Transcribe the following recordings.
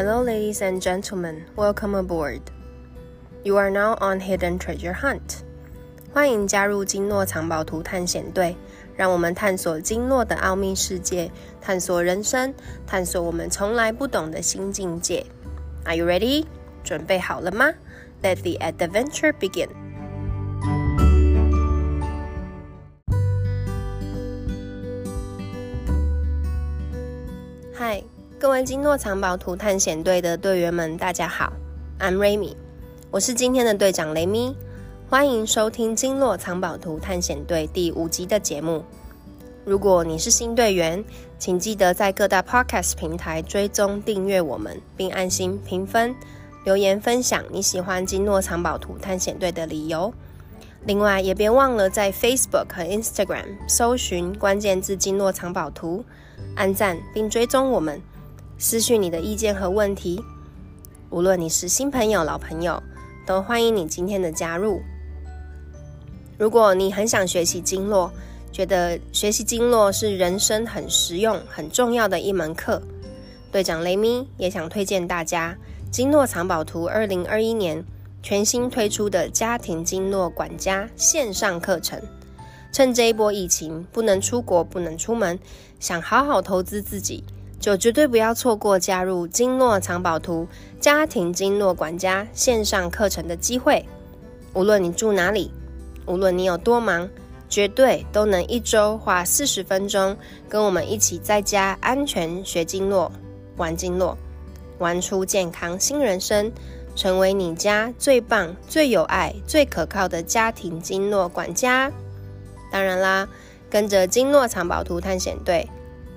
Hello, ladies and gentlemen. Welcome aboard. You are now on Hidden Treasure Hunt. 欢迎加入金诺藏宝图探险队，让我们探索金诺的奥秘世界，探索人生，探索我们从来不懂的新境界。Are you ready? 准备好了吗？Let the adventure begin. 位金诺藏宝图探险队的队员们，大家好，I'm Remy，我是今天的队长雷咪，欢迎收听金诺藏宝图探险队第五集的节目。如果你是新队员，请记得在各大 Podcast 平台追踪订阅我们，并按心评分、留言分享你喜欢金诺藏宝图探险队的理由。另外，也别忘了在 Facebook 和 Instagram 搜寻关键字“金诺藏宝图”。按赞并追踪我们，私讯你的意见和问题。无论你是新朋友、老朋友，都欢迎你今天的加入。如果你很想学习经络，觉得学习经络是人生很实用、很重要的一门课，队长雷咪也想推荐大家经络藏宝图二零二一年全新推出的家庭经络管家线上课程。趁这一波疫情不能出国、不能出门，想好好投资自己，就绝对不要错过加入金诺藏宝图家庭金诺管家线上课程的机会。无论你住哪里，无论你有多忙，绝对都能一周花四十分钟，跟我们一起在家安全学经络、玩经络，玩出健康新人生，成为你家最棒、最有爱、最可靠的家庭经络管家。当然啦，跟着金诺藏宝图探险队，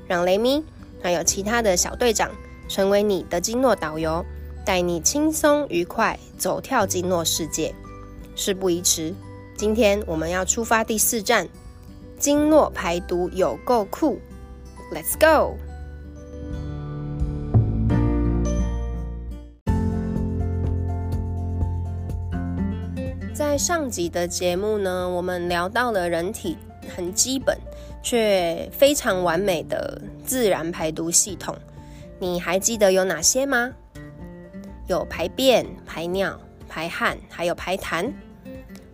让雷米还有其他的小队长成为你的经络导游，带你轻松愉快走跳经络世界。事不宜迟，今天我们要出发第四站，经络排毒有够酷，Let's go！在上集的节目呢，我们聊到了人体很基本却非常完美的自然排毒系统，你还记得有哪些吗？有排便、排尿、排汗，还有排痰。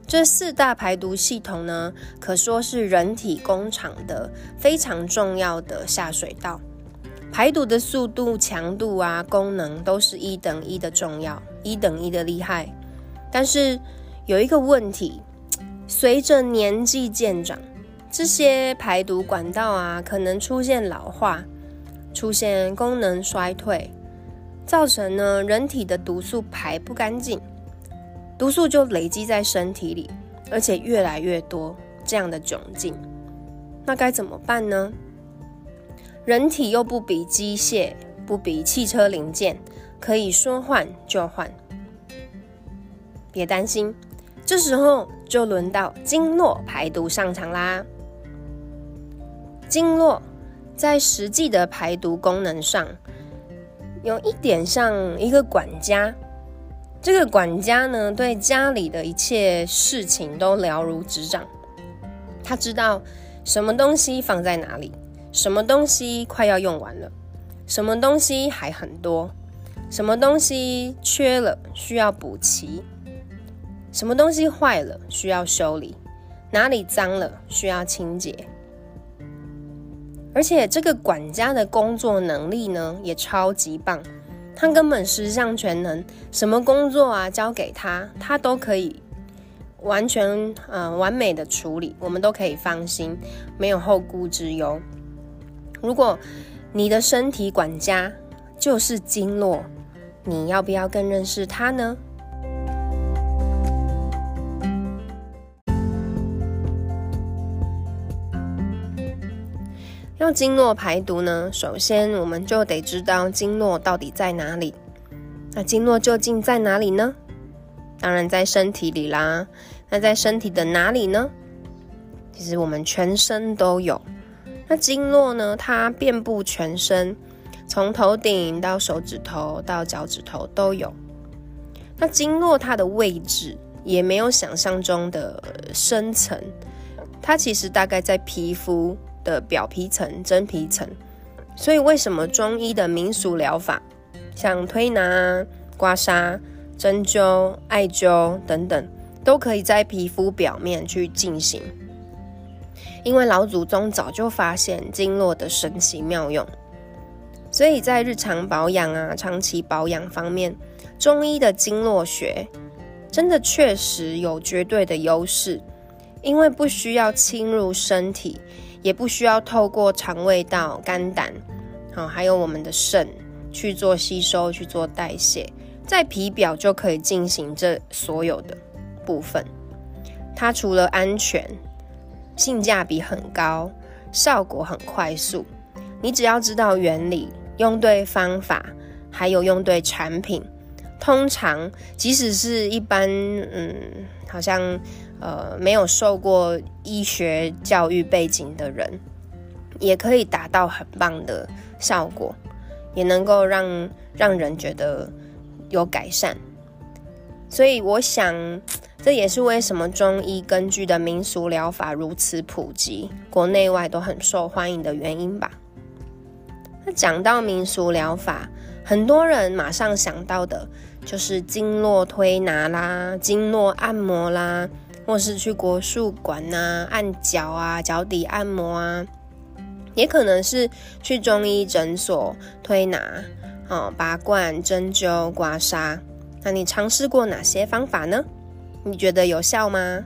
这四大排毒系统呢，可说是人体工厂的非常重要的下水道。排毒的速度、强度啊，功能都是一等一的重要，一等一的厉害。但是有一个问题，随着年纪渐长，这些排毒管道啊，可能出现老化，出现功能衰退，造成呢人体的毒素排不干净，毒素就累积在身体里，而且越来越多这样的窘境。那该怎么办呢？人体又不比机械，不比汽车零件，可以说换就换。别担心。这时候就轮到经络排毒上场啦。经络在实际的排毒功能上，有一点像一个管家。这个管家呢，对家里的一切事情都了如指掌。他知道什么东西放在哪里，什么东西快要用完了，什么东西还很多，什么东西缺了需要补齐。什么东西坏了需要修理，哪里脏了需要清洁，而且这个管家的工作能力呢也超级棒，他根本十项全能，什么工作啊交给他，他都可以完全呃完美的处理，我们都可以放心，没有后顾之忧。如果你的身体管家就是经络，你要不要更认识他呢？经络排毒呢，首先我们就得知道经络到底在哪里。那经络究竟在哪里呢？当然在身体里啦。那在身体的哪里呢？其实我们全身都有。那经络呢，它遍布全身，从头顶到手指头到脚趾头都有。那经络它的位置也没有想象中的深层，它其实大概在皮肤。的表皮层、真皮层，所以为什么中医的民俗疗法像推拿、刮痧、针灸、艾灸等等，都可以在皮肤表面去进行。因为老祖宗早就发现经络的神奇妙用，所以在日常保养啊、长期保养方面，中医的经络学真的确实有绝对的优势。因为不需要侵入身体，也不需要透过肠胃道、肝胆，好，还有我们的肾去做吸收、去做代谢，在皮表就可以进行这所有的部分。它除了安全。性价比很高，效果很快速。你只要知道原理，用对方法，还有用对产品，通常即使是一般，嗯，好像呃没有受过医学教育背景的人，也可以达到很棒的效果，也能够让让人觉得有改善。所以我想。这也是为什么中医根据的民俗疗法如此普及，国内外都很受欢迎的原因吧。那讲到民俗疗法，很多人马上想到的就是经络推拿啦、经络按摩啦，或是去国术馆呐按脚啊、脚底按摩啊，也可能是去中医诊所推拿、哦拔罐、针灸、刮痧。那你尝试过哪些方法呢？你觉得有效吗？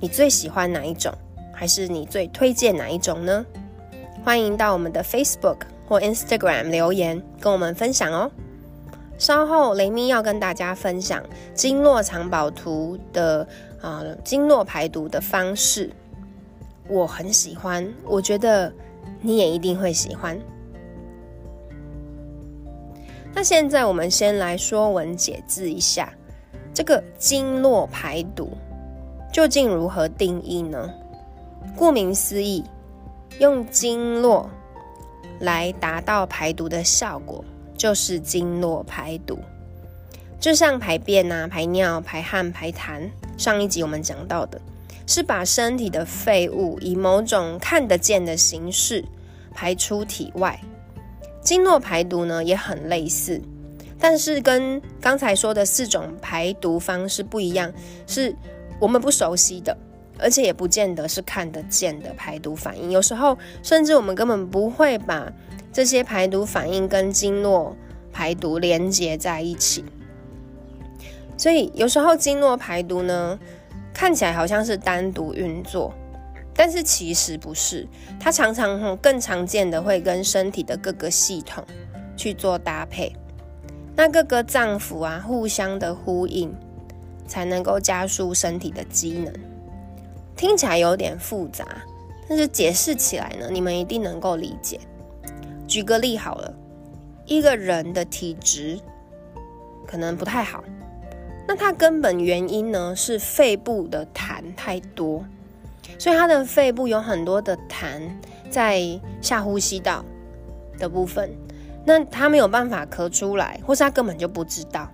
你最喜欢哪一种？还是你最推荐哪一种呢？欢迎到我们的 Facebook 或 Instagram 留言跟我们分享哦。稍后雷咪要跟大家分享经络藏宝图的啊经络排毒的方式，我很喜欢，我觉得你也一定会喜欢。那现在我们先来说文解字一下。这个经络排毒究竟如何定义呢？顾名思义，用经络来达到排毒的效果，就是经络排毒。就像排便啊、排尿、排汗、排痰，上一集我们讲到的，是把身体的废物以某种看得见的形式排出体外。经络排毒呢，也很类似。但是跟刚才说的四种排毒方式不一样，是我们不熟悉的，而且也不见得是看得见的排毒反应。有时候甚至我们根本不会把这些排毒反应跟经络排毒连接在一起。所以有时候经络排毒呢，看起来好像是单独运作，但是其实不是，它常常更常见的会跟身体的各个系统去做搭配。那各个脏腑啊，互相的呼应，才能够加速身体的机能。听起来有点复杂，但是解释起来呢，你们一定能够理解。举个例好了，一个人的体质可能不太好，那它根本原因呢是肺部的痰太多，所以他的肺部有很多的痰在下呼吸道的部分。那他没有办法咳出来，或是他根本就不知道。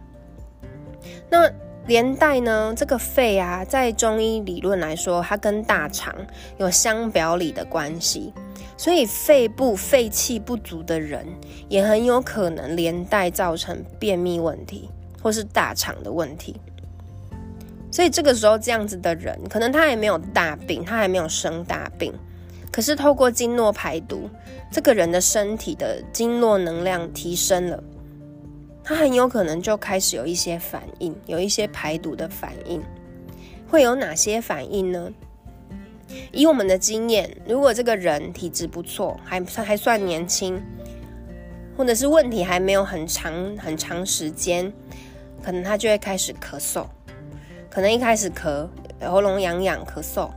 那连带呢，这个肺啊，在中医理论来说，它跟大肠有相表里的关系，所以肺部肺气不足的人，也很有可能连带造成便秘问题，或是大肠的问题。所以这个时候，这样子的人，可能他还没有大病，他还没有生大病。可是透过经络排毒，这个人的身体的经络能量提升了，他很有可能就开始有一些反应，有一些排毒的反应。会有哪些反应呢？以我们的经验，如果这个人体质不错，还算还算年轻，或者是问题还没有很长很长时间，可能他就会开始咳嗽，可能一开始咳，喉咙痒痒咳嗽，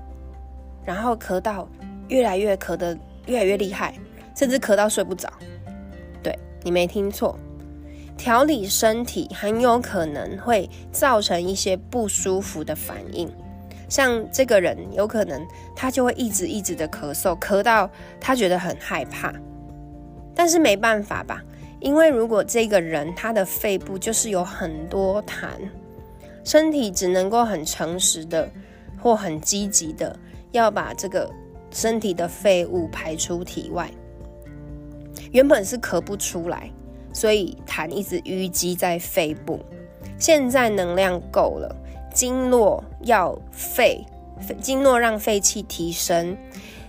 然后咳到。越来越咳得越来越厉害，甚至咳到睡不着。对你没听错，调理身体很有可能会造成一些不舒服的反应。像这个人，有可能他就会一直一直的咳嗽，咳到他觉得很害怕。但是没办法吧，因为如果这个人他的肺部就是有很多痰，身体只能够很诚实的或很积极的要把这个。身体的废物排出体外，原本是咳不出来，所以痰一直淤积在肺部。现在能量够了，经络要肺，经络让肺气提升，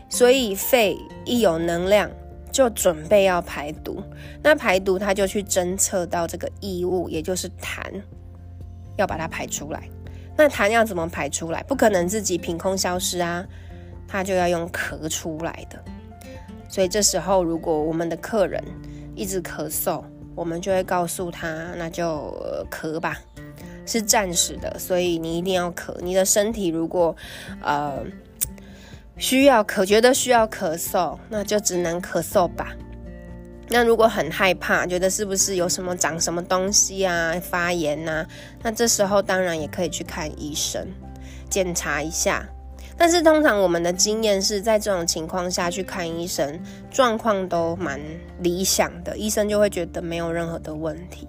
所以肺一有能量就准备要排毒。那排毒，它就去侦测到这个异物，也就是痰，要把它排出来。那痰要怎么排出来？不可能自己凭空消失啊，它就要用咳出来的。所以这时候，如果我们的客人一直咳嗽，我们就会告诉他，那就咳吧，是暂时的，所以你一定要咳。你的身体如果呃需要咳，觉得需要咳嗽，那就只能咳嗽吧。那如果很害怕，觉得是不是有什么长什么东西啊，发炎呐？那这时候当然也可以去看医生，检查一下。但是通常我们的经验是在这种情况下去看医生，状况都蛮理想的，医生就会觉得没有任何的问题。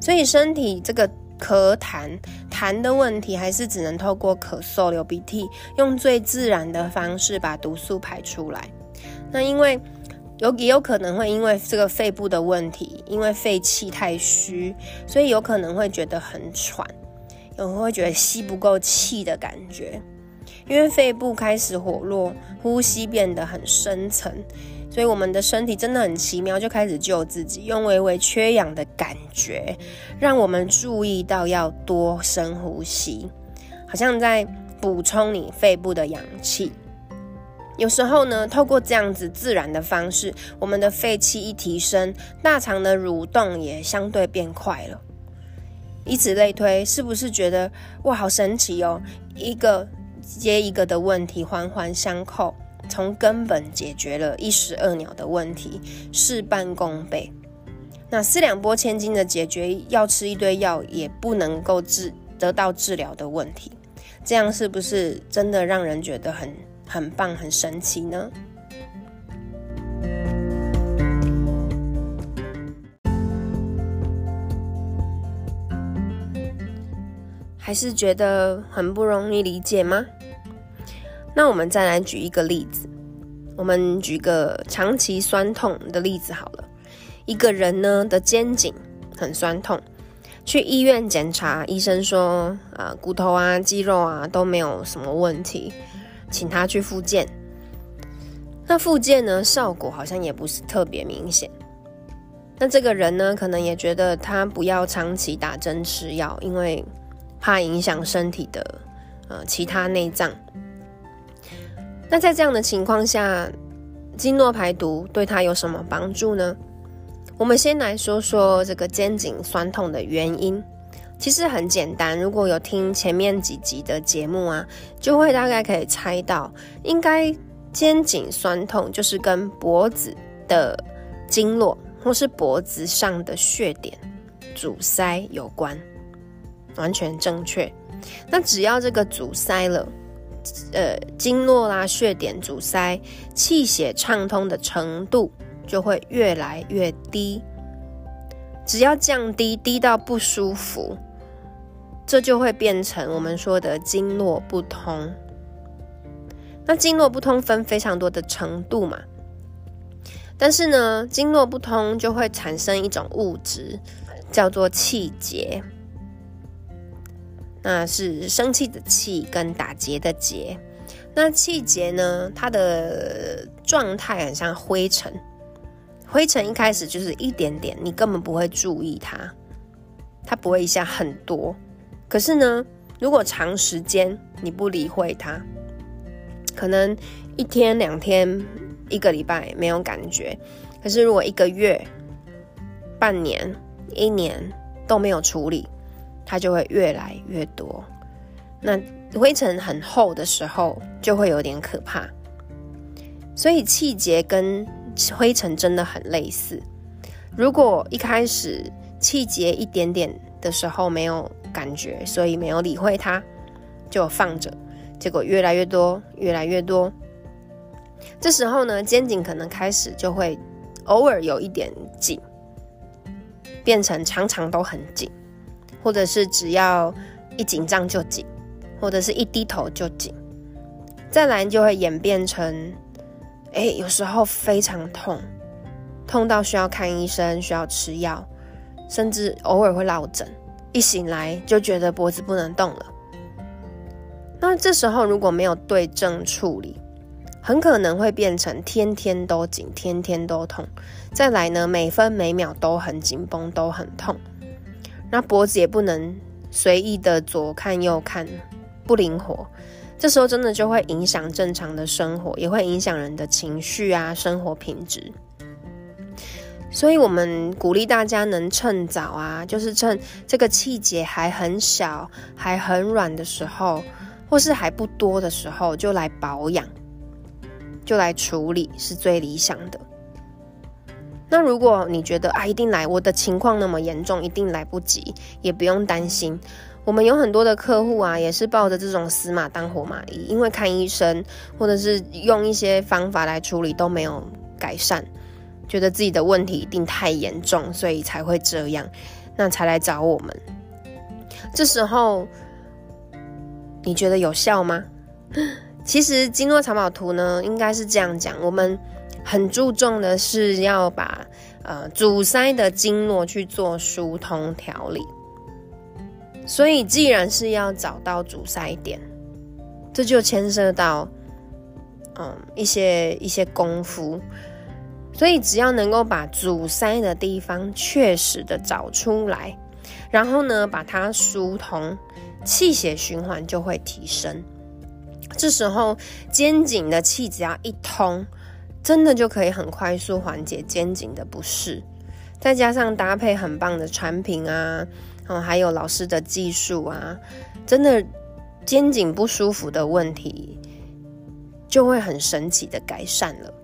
所以身体这个咳痰痰的问题，还是只能透过咳嗽、流鼻涕，用最自然的方式把毒素排出来。那因为有也有可能会因为这个肺部的问题，因为肺气太虚，所以有可能会觉得很喘，有人会觉得吸不够气的感觉。因为肺部开始活络，呼吸变得很深层，所以我们的身体真的很奇妙，就开始救自己，用微微缺氧的感觉，让我们注意到要多深呼吸，好像在补充你肺部的氧气。有时候呢，透过这样子自然的方式，我们的肺气一提升，大肠的蠕动也相对变快了。以此类推，是不是觉得哇，好神奇哦？一个。接一个的问题环环相扣，从根本解决了一石二鸟的问题，事半功倍。那四两拨千斤的解决，要吃一堆药也不能够治得到治疗的问题，这样是不是真的让人觉得很很棒、很神奇呢？还是觉得很不容易理解吗？那我们再来举一个例子，我们举个长期酸痛的例子好了。一个人呢的肩颈很酸痛，去医院检查，医生说啊骨头啊肌肉啊都没有什么问题，请他去复健。那复健呢效果好像也不是特别明显。那这个人呢可能也觉得他不要长期打针吃药，因为。怕影响身体的呃其他内脏。那在这样的情况下，经络排毒对他有什么帮助呢？我们先来说说这个肩颈酸痛的原因。其实很简单，如果有听前面几集的节目啊，就会大概可以猜到，应该肩颈酸痛就是跟脖子的经络或是脖子上的血点阻塞有关。完全正确。那只要这个阻塞了，呃，经络啦、血点阻塞，气血畅通的程度就会越来越低。只要降低，低到不舒服，这就会变成我们说的经络不通。那经络不通分非常多的程度嘛，但是呢，经络不通就会产生一种物质，叫做气结。那是生气的气跟打结的结，那气结呢？它的状态很像灰尘，灰尘一开始就是一点点，你根本不会注意它，它不会一下很多。可是呢，如果长时间你不理会它，可能一天两天、一个礼拜没有感觉，可是如果一个月、半年、一年都没有处理。它就会越来越多，那灰尘很厚的时候就会有点可怕。所以气结跟灰尘真的很类似。如果一开始气结一点点的时候没有感觉，所以没有理会它，就放着，结果越来越多，越来越多。这时候呢，肩颈可能开始就会偶尔有一点紧，变成常常都很紧。或者是只要一紧张就紧，或者是一低头就紧，再来就会演变成，哎，有时候非常痛，痛到需要看医生，需要吃药，甚至偶尔会落枕。一醒来就觉得脖子不能动了。那这时候如果没有对症处理，很可能会变成天天都紧，天天都痛。再来呢，每分每秒都很紧绷，都很痛。那脖子也不能随意的左看右看，不灵活。这时候真的就会影响正常的生活，也会影响人的情绪啊，生活品质。所以，我们鼓励大家能趁早啊，就是趁这个气节还很小、还很软的时候，或是还不多的时候，就来保养，就来处理，是最理想的。那如果你觉得啊，一定来，我的情况那么严重，一定来不及，也不用担心。我们有很多的客户啊，也是抱着这种死马当活马医，因为看医生或者是用一些方法来处理都没有改善，觉得自己的问题一定太严重，所以才会这样，那才来找我们。这时候你觉得有效吗？其实经络藏宝图呢，应该是这样讲，我们很注重的是要把呃阻塞的经络去做疏通调理。所以，既然是要找到阻塞点，这就牵涉到，嗯，一些一些功夫。所以，只要能够把阻塞的地方确实的找出来，然后呢，把它疏通，气血循环就会提升。这时候，肩颈的气只要一通，真的就可以很快速缓解肩颈的不适。再加上搭配很棒的产品啊。哦，还有老师的技术啊，真的肩颈不舒服的问题就会很神奇的改善了。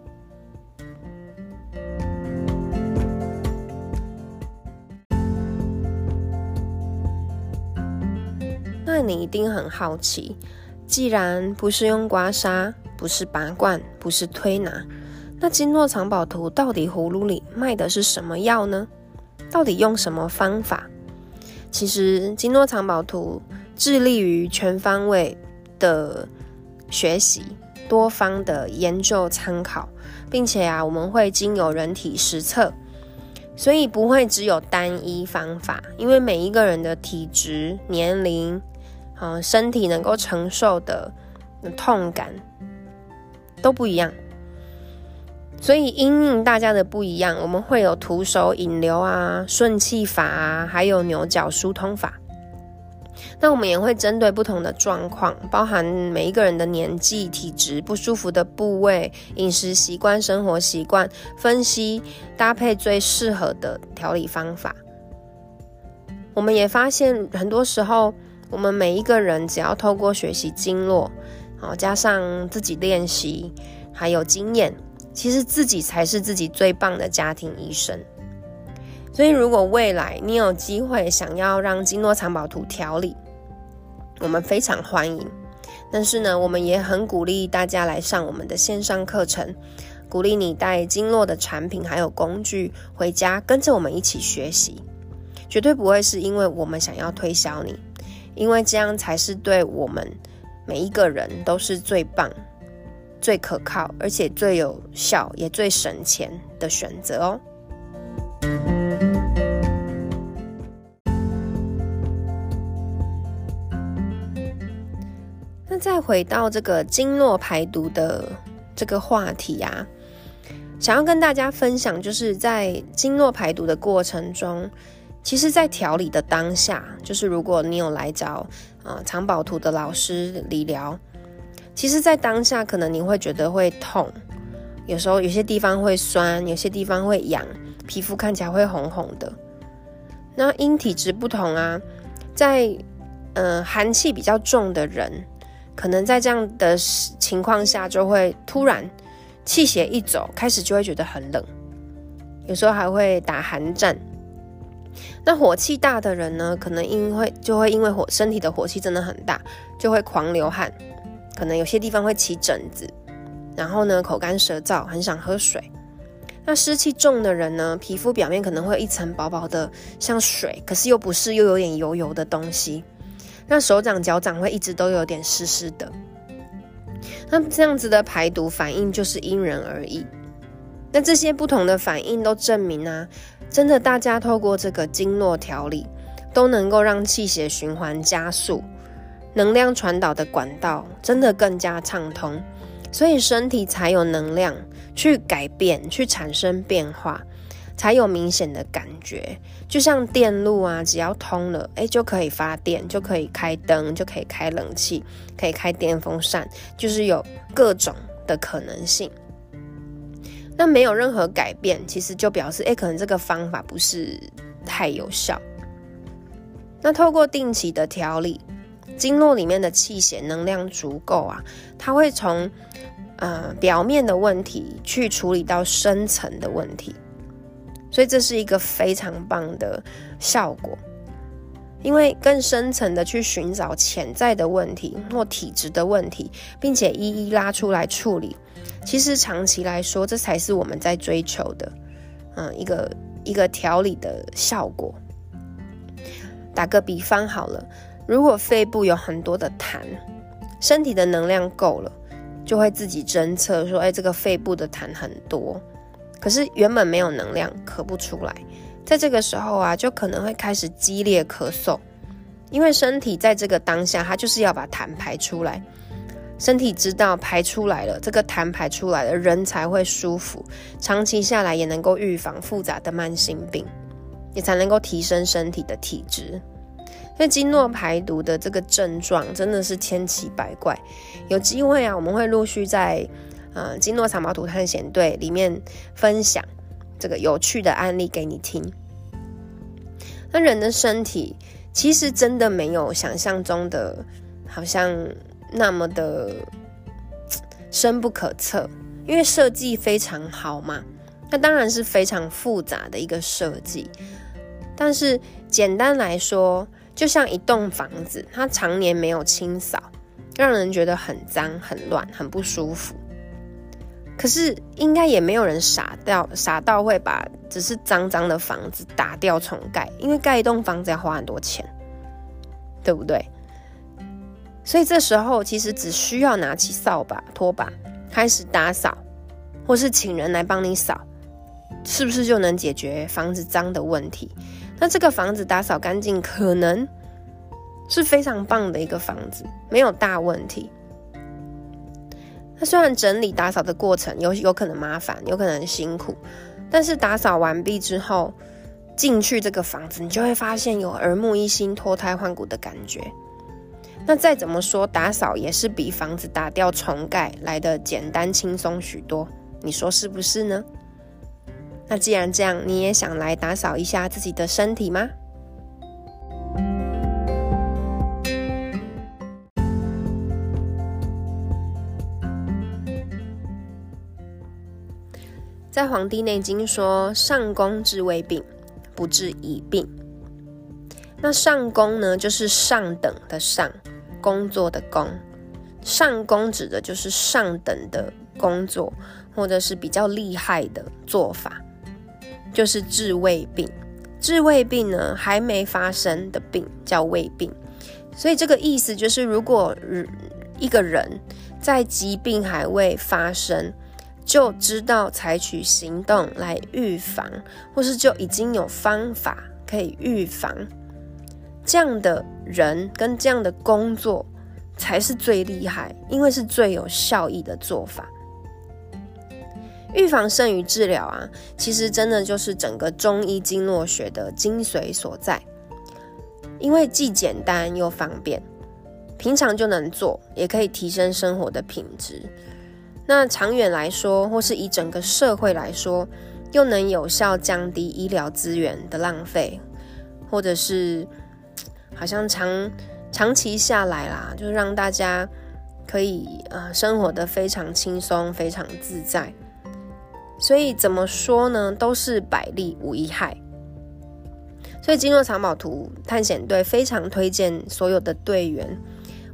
那你一定很好奇，既然不是用刮痧，不是拔罐，不是推拿，那经络藏宝图到底葫芦里卖的是什么药呢？到底用什么方法？其实，经络藏宝图致力于全方位的学习、多方的研究参考，并且啊，我们会经由人体实测，所以不会只有单一方法，因为每一个人的体质、年龄、啊身体能够承受的痛感都不一样。所以，因应大家的不一样，我们会有徒手引流啊、顺气法啊，还有牛角疏通法。那我们也会针对不同的状况，包含每一个人的年纪、体质、不舒服的部位、饮食习惯、生活习惯，分析搭配最适合的调理方法。我们也发现，很多时候，我们每一个人只要透过学习经络，好加上自己练习，还有经验。其实自己才是自己最棒的家庭医生，所以如果未来你有机会想要让经络藏宝图调理，我们非常欢迎。但是呢，我们也很鼓励大家来上我们的线上课程，鼓励你带经络的产品还有工具回家，跟着我们一起学习，绝对不会是因为我们想要推销你，因为这样才是对我们每一个人都是最棒。最可靠，而且最有效，也最省钱的选择哦。那再回到这个经络排毒的这个话题啊，想要跟大家分享，就是在经络排毒的过程中，其实，在调理的当下，就是如果你有来找啊藏宝图的老师理疗。其实，在当下，可能你会觉得会痛，有时候有些地方会酸，有些地方会痒，皮肤看起来会红红的。那因体质不同啊，在呃寒气比较重的人，可能在这样的情况下，就会突然气血一走，开始就会觉得很冷，有时候还会打寒战。那火气大的人呢，可能因为就会因为火身体的火气真的很大，就会狂流汗。可能有些地方会起疹子，然后呢，口干舌燥，很想喝水。那湿气重的人呢，皮肤表面可能会一层薄薄的像水，可是又不是，又有点油油的东西。那手掌、脚掌会一直都有点湿湿的。那这样子的排毒反应就是因人而异。那这些不同的反应都证明啊，真的大家透过这个经络调理，都能够让气血循环加速，能量传导的管道真的更加畅通，所以身体才有能量去改变，去产生变化。才有明显的感觉，就像电路啊，只要通了，哎，就可以发电，就可以开灯，就可以开冷气，可以开电风扇，就是有各种的可能性。那没有任何改变，其实就表示，哎，可能这个方法不是太有效。那透过定期的调理，经络里面的气血能量足够啊，它会从呃表面的问题去处理到深层的问题。所以这是一个非常棒的效果，因为更深层的去寻找潜在的问题或体质的问题，并且一一拉出来处理。其实长期来说，这才是我们在追求的，嗯，一个一个调理的效果。打个比方好了，如果肺部有很多的痰，身体的能量够了，就会自己侦测说，哎，这个肺部的痰很多。可是原本没有能量，咳不出来，在这个时候啊，就可能会开始激烈咳嗽，因为身体在这个当下，它就是要把痰排出来。身体知道排出来了，这个痰排出来了，人才会舒服。长期下来也能够预防复杂的慢性病，也才能够提升身体的体质。所以经络排毒的这个症状真的是千奇百怪，有机会啊，我们会陆续在。呃，经络藏宝图探险队里面分享这个有趣的案例给你听。那人的身体其实真的没有想象中的，好像那么的深不可测，因为设计非常好嘛。那当然是非常复杂的一个设计，但是简单来说，就像一栋房子，它常年没有清扫，让人觉得很脏、很乱、很不舒服。可是应该也没有人傻掉傻到会把只是脏脏的房子打掉重盖，因为盖一栋房子要花很多钱，对不对？所以这时候其实只需要拿起扫把、拖把开始打扫，或是请人来帮你扫，是不是就能解决房子脏的问题？那这个房子打扫干净，可能是非常棒的一个房子，没有大问题。那虽然整理打扫的过程有有可能麻烦，有可能辛苦，但是打扫完毕之后进去这个房子，你就会发现有耳目一新、脱胎换骨的感觉。那再怎么说，打扫也是比房子打掉重盖来的简单轻松许多，你说是不是呢？那既然这样，你也想来打扫一下自己的身体吗？在《黄帝内经》说：“上工治未病，不治已病。”那上工呢，就是上等的上，工作的工。上工指的就是上等的工作，或者是比较厉害的做法，就是治未病。治未病呢，还没发生的病叫未病。所以这个意思就是，如果一个人在疾病还未发生，就知道采取行动来预防，或是就已经有方法可以预防，这样的人跟这样的工作才是最厉害，因为是最有效益的做法。预防胜于治疗啊，其实真的就是整个中医经络学的精髓所在，因为既简单又方便，平常就能做，也可以提升生活的品质。那长远来说，或是以整个社会来说，又能有效降低医疗资源的浪费，或者是好像长长期下来啦，就让大家可以呃生活的非常轻松、非常自在。所以怎么说呢，都是百利无一害。所以经络藏宝图探险队非常推荐所有的队员。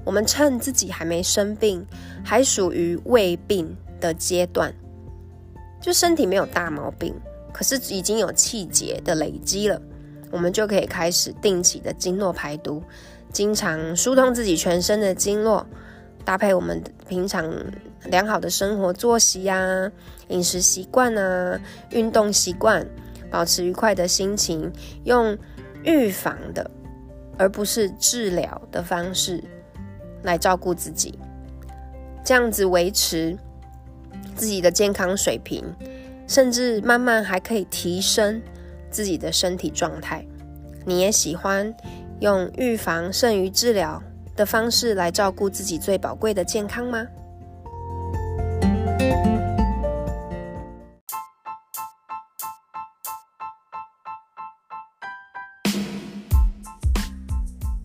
我们趁自己还没生病，还属于未病的阶段，就身体没有大毛病，可是已经有气节的累积了，我们就可以开始定期的经络排毒，经常疏通自己全身的经络，搭配我们平常良好的生活作息呀、饮食习惯啊、运动习惯，保持愉快的心情，用预防的而不是治疗的方式来照顾自己，这样子维持自己的健康水平，甚至慢慢还可以提升自己的身体状态。你也喜欢用预防胜于治疗？的方式来照顾自己最宝贵的健康吗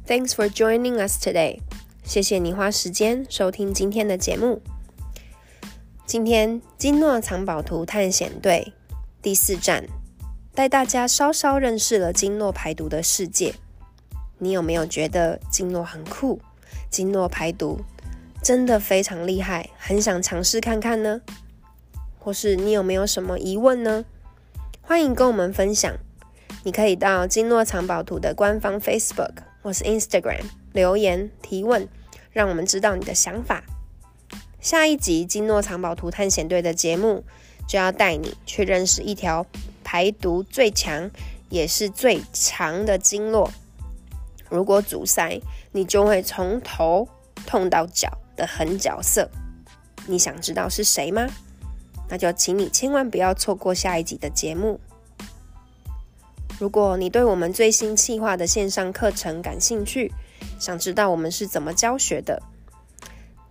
？Thanks for joining us today。谢谢你花时间收听今天的节目。今天金诺藏宝图探险队第四站，带大家稍稍认识了经络排毒的世界。你有没有觉得经络很酷？经络排毒真的非常厉害，很想尝试看看呢？或是你有没有什么疑问呢？欢迎跟我们分享。你可以到经络藏宝图的官方 Facebook 或是 Instagram 留言提问，让我们知道你的想法。下一集经络藏宝图探险队的节目就要带你去认识一条排毒最强也是最长的经络。如果阻塞，你就会从头痛到脚的狠角色。你想知道是谁吗？那就请你千万不要错过下一集的节目。如果你对我们最新计划的线上课程感兴趣，想知道我们是怎么教学的，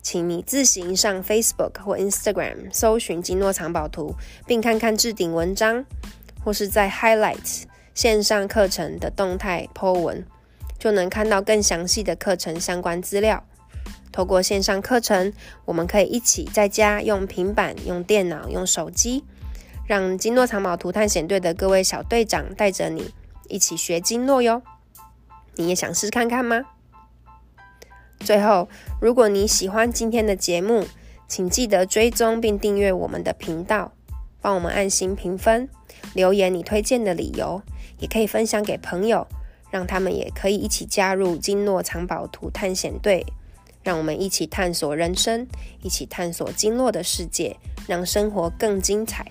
请你自行上 Facebook 或 Instagram 搜寻“金诺藏宝图”，并看看置顶文章，或是在 Highlight 线上课程的动态 po 文。就能看到更详细的课程相关资料。透过线上课程，我们可以一起在家用平板、用电脑、用手机，让金诺藏宝图探险队的各位小队长带着你一起学经络哟。你也想试看看吗？最后，如果你喜欢今天的节目，请记得追踪并订阅我们的频道，帮我们按心评分，留言你推荐的理由，也可以分享给朋友。让他们也可以一起加入金诺藏宝图探险队，让我们一起探索人生，一起探索经络的世界，让生活更精彩。